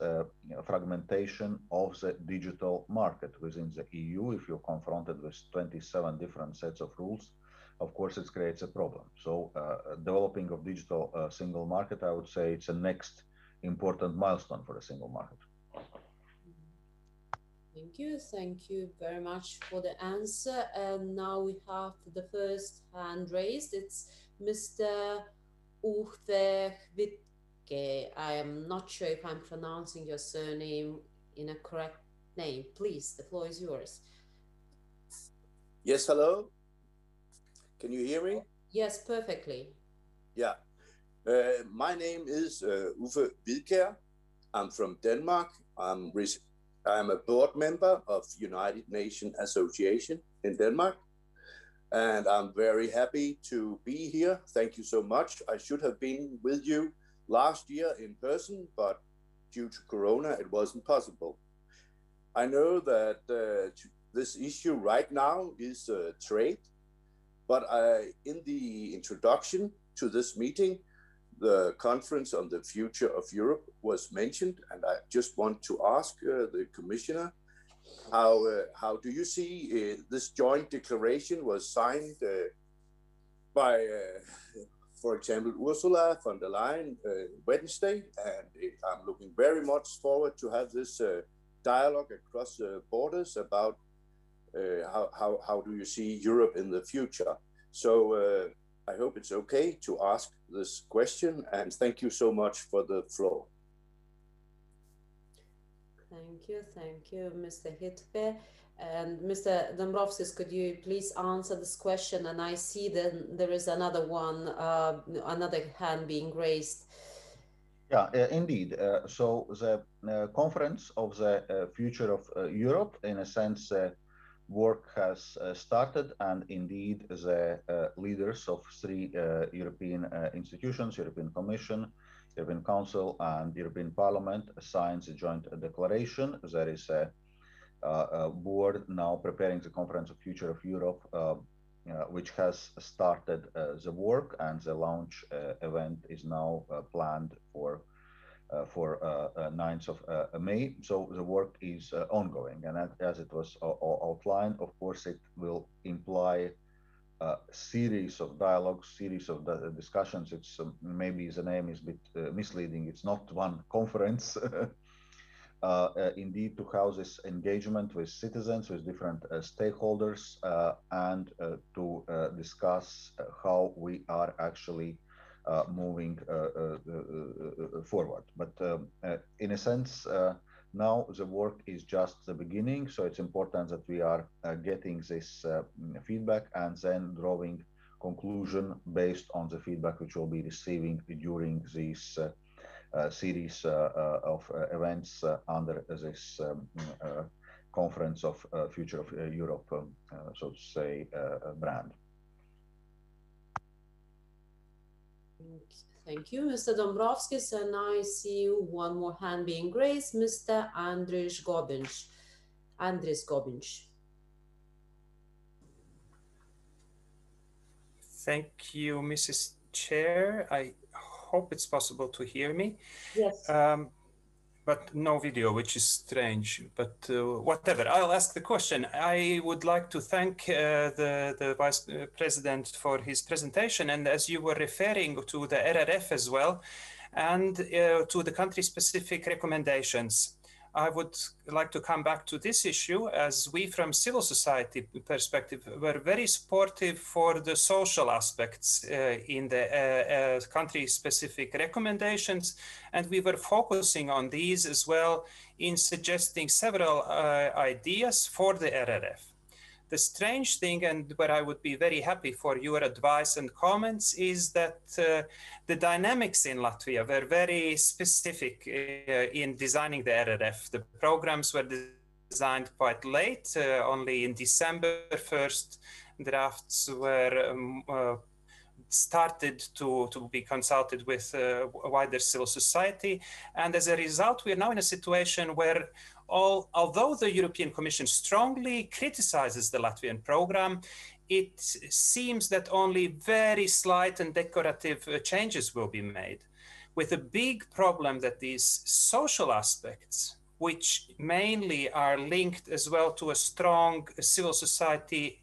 fragmentation of the digital market within the EU. If you're confronted with 27 different sets of rules, of course it creates a problem. So uh, developing of digital uh, single market, I would say it's a next important milestone for the single market. Thank you. Thank you very much for the answer. And now we have the first hand raised. It's Mr. Uhthe Hvitke. I am not sure if I'm pronouncing your surname in a correct name. Please, the floor is yours. Yes, hello. Can you hear me? Yes, perfectly. Yeah. Uh, my name is uh, Uffe Hvidkjær. I'm from Denmark. I'm, I'm a board member of United Nations Association in Denmark. And I'm very happy to be here. Thank you so much. I should have been with you last year in person, but due to Corona, it wasn't possible. I know that uh, this issue right now is uh, trade but I, in the introduction to this meeting, the conference on the future of Europe was mentioned, and I just want to ask uh, the commissioner how uh, how do you see uh, this joint declaration was signed uh, by, uh, for example, Ursula von der Leyen Wednesday, and I'm looking very much forward to have this dialogue across borders about how, how how do you see Europe in the future. So I hope it's okay to ask this question and thank you so much for the floor. Thank you, thank you, Mr. Hitpe. And Mr. Dombrovskis, could you please answer this question? And I see that there is another one, uh, another hand being raised. Yeah, uh, indeed. Uh, so the uh, conference of the uh, future of uh, Europe, in a sense, work has uh, started, and indeed the uh, leaders of three uh, European institutions, European Commission, European Council, and European Parliament, signed a joint declaration. There is a, a board now preparing the Conference of Future of Europe, uh, which has started uh, the work, and the launch uh, event is now planned for for 9th uh, of uh, May. So the work is ongoing. And as it was outlined, of course, it will imply a series of dialogues, series of discussions. It's um, maybe the name is a bit misleading. It's not one conference. Uh, uh, indeed to house this engagement with citizens, with different uh, stakeholders, and to discuss how we are actually uh, moving uh, uh, forward. But um, in a sense, now the work is just the beginning, so it's important that we are getting this feedback and then drawing conclusion based on the feedback which we'll be receiving during this uh, series uh, of uh, events under this um, conference of future of Europe, um, so to say, brand. Thank you, Mr. Dombrovskis. And I see one more hand being raised, Mr. Andris Gobiņš. Andris Gobiņš. Thank you, Mrs. Chair. I hope it's possible to hear me. Yes. Um, but no video, which is strange. But uh, whatever, I'll ask the question. I would like to thank uh, the, the Vice uh, President for his presentation. And as you were referring to the RRF as well, and uh, to the country-specific recommendations. I would like to come back to this issue as we from civil society perspective were very supportive for the social aspects uh, in the uh, uh, country specific recommendations and we were focusing on these as well in suggesting several uh, ideas for the RRF. The strange thing, and where I would be very happy for your advice and comments, is that uh, the dynamics in Latvia were very specific uh, in designing the RRF. The programs were designed quite late, uh, only in December. First drafts were um, uh, started to, to be consulted with uh, wider civil society. And as a result, we are now in a situation where all, although the European Commission strongly criticizes the Latvian program, it seems that only very slight and decorative uh, changes will be made, with a big problem that these social aspects, which mainly are linked as well to a strong civil society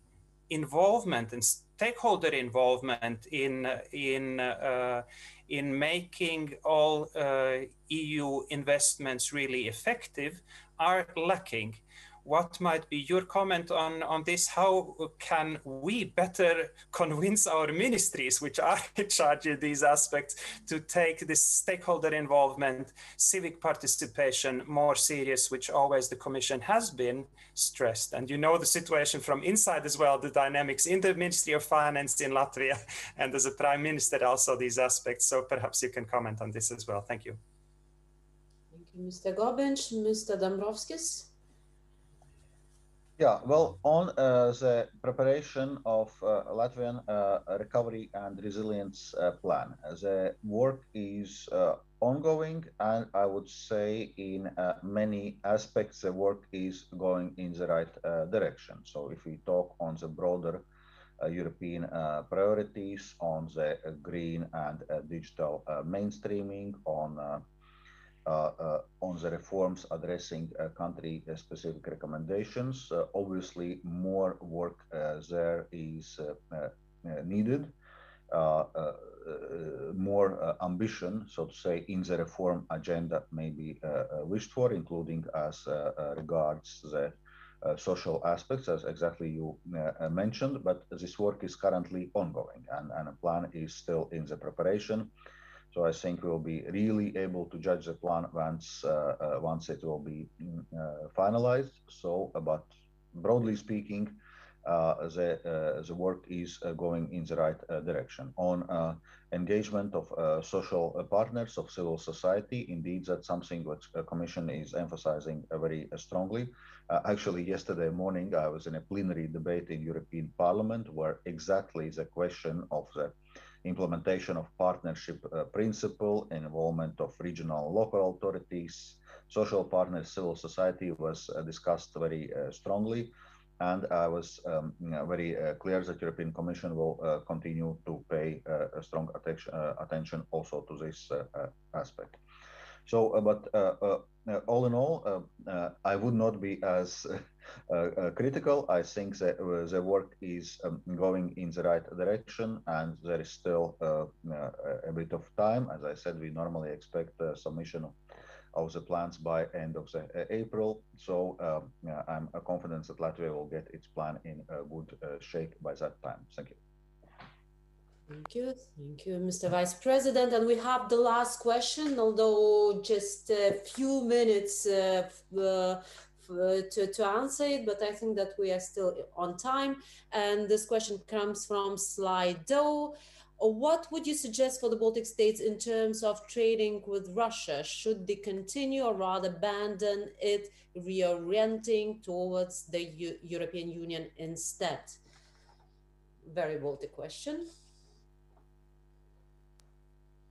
involvement and stakeholder involvement in in uh, in making all uh, EU investments really effective are lacking. What might be your comment on, on this? How can we better convince our ministries, which are in charge of these aspects, to take this stakeholder involvement, civic participation more serious, which always the Commission has been stressed? And you know the situation from inside as well, the dynamics in the Ministry of Finance in Latvia, and as a Prime Minister, also these aspects. So perhaps you can comment on this as well. Thank you. Mr. Gobiņš, Mr. Dombrovskis. Yeah, well, on uh, the preparation of uh, Latvian uh, recovery and resilience uh, plan, the work is uh, ongoing, and I would say in uh, many aspects the work is going in the right direction. So, if we talk on the broader European priorities on the green and digital mainstreaming, on uh, uh, Uh, uh, on the reforms addressing uh, country-specific uh, recommendations. obviously, more work there is needed. more ambition, so to say, in the reform agenda may be wished for, including as regards the uh, social aspects, as exactly you uh, mentioned, but this work is currently ongoing and, and a plan is still in the preparation. So I think we'll be really able to judge the plan once uh, uh, once it will be mm, uh, finalized. So, but broadly speaking, uh, the uh, the work is uh, going in the right direction. On engagement of social partners of civil society, indeed, that's something which the Commission is emphasizing very strongly. actually, yesterday morning, I was in a plenary debate in European Parliament where exactly the question of the implementation of partnership uh, principle, involvement of regional and local authorities, social partners, civil society was uh, discussed very uh, strongly. And I was um, very uh, clear that European Commission will uh, continue to pay uh, a strong attention, also to this aspect. So, but Uh, all in all, um, uh, I would not be as uh, critical. I think that the work is um, going in the right direction, and there is still a bit of time. As I said, we normally expect submission of the plans by end of the, uh, April. So um, yeah, I'm confident that Latvia will get its plan in a good uh, shape by that time. Thank you. Thank you. Thank you, Mr. Vice President. And we have the last question, although just a few minutes uh, uh, to, to answer it, but I think that we are still on time. And this question comes from Slido. What would you suggest for the Baltic states in terms of trading with Russia? Should they continue or rather abandon it, reorienting towards the U European Union instead? Very Baltic question.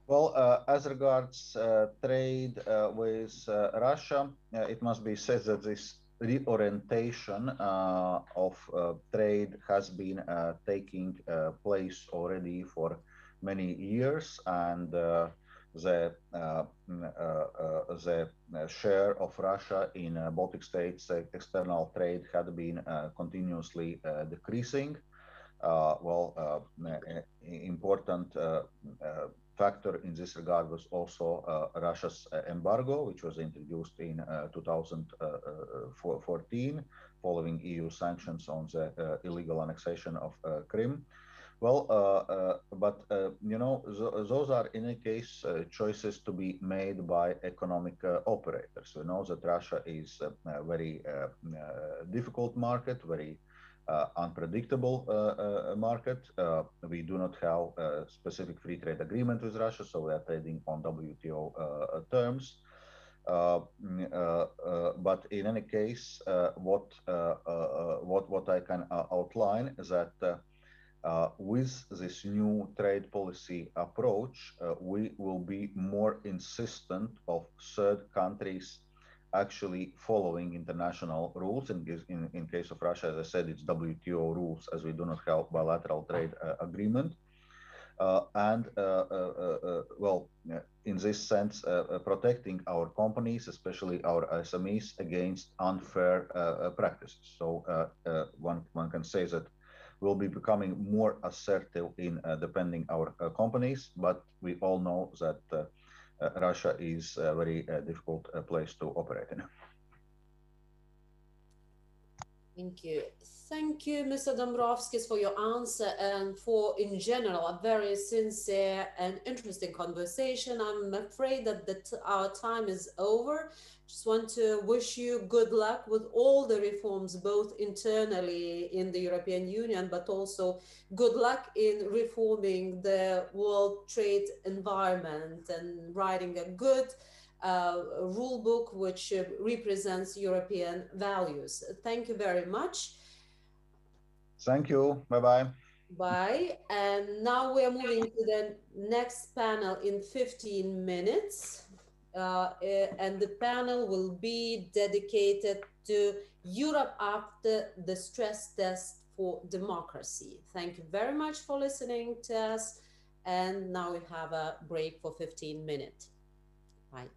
Well, uh, as regards uh, trade uh, with uh, Russia, uh, it must be said that this reorientation uh, of uh, trade has been uh, taking uh, place already for many years, and the mm, the share of Russia in Baltic states external trade had been continuously decreasing. well, mm, important mm, factor in this regard was also uh, Russia's uh, embargo, which was introduced in uh, 2014 following EU sanctions on the illegal annexation of Crimea. Well, uh, uh, but uh, you know, th those are in any case choices to be made by economic operators. We know that Russia is a, very difficult market, very uh, Uh, unpredictable uh, uh, market. Uh, we do not have a specific free trade agreement with Russia, so we are trading on WTO terms. Uh, mm, uh, uh, but in any case, what what what I can outline is that with this new trade policy approach, we will be more insistent of third countries actually following international rules. In, in, in case of Russia, as I said, it's WTO rules as we do not have bilateral trade uh, agreement. Uh, and uh, uh, uh well, in this sense, uh, protecting our companies, especially our SMEs, against unfair practices. So one one can say that we'll be becoming more assertive in defending our companies, but we all know that uh, Russia is a very uh, difficult uh, place to operate in. Thank you. Thank you, Mr. Dombrovskis, for your answer and for, in general, a very sincere and interesting conversation. I'm afraid that the our time is over. Just want to wish you good luck with all the reforms, both internally in the European Union, but also good luck in reforming the world trade environment and writing a good rule book which uh, represents European values. Thank you very much. Thank you. Bye bye. Bye. And now we are moving to the next panel in 15 minutes. Uh, eh, and the panel will be dedicated to Europe after the stress test for democracy. Thank you very much for listening to us. And now we have a break for 15 minutes. Bye.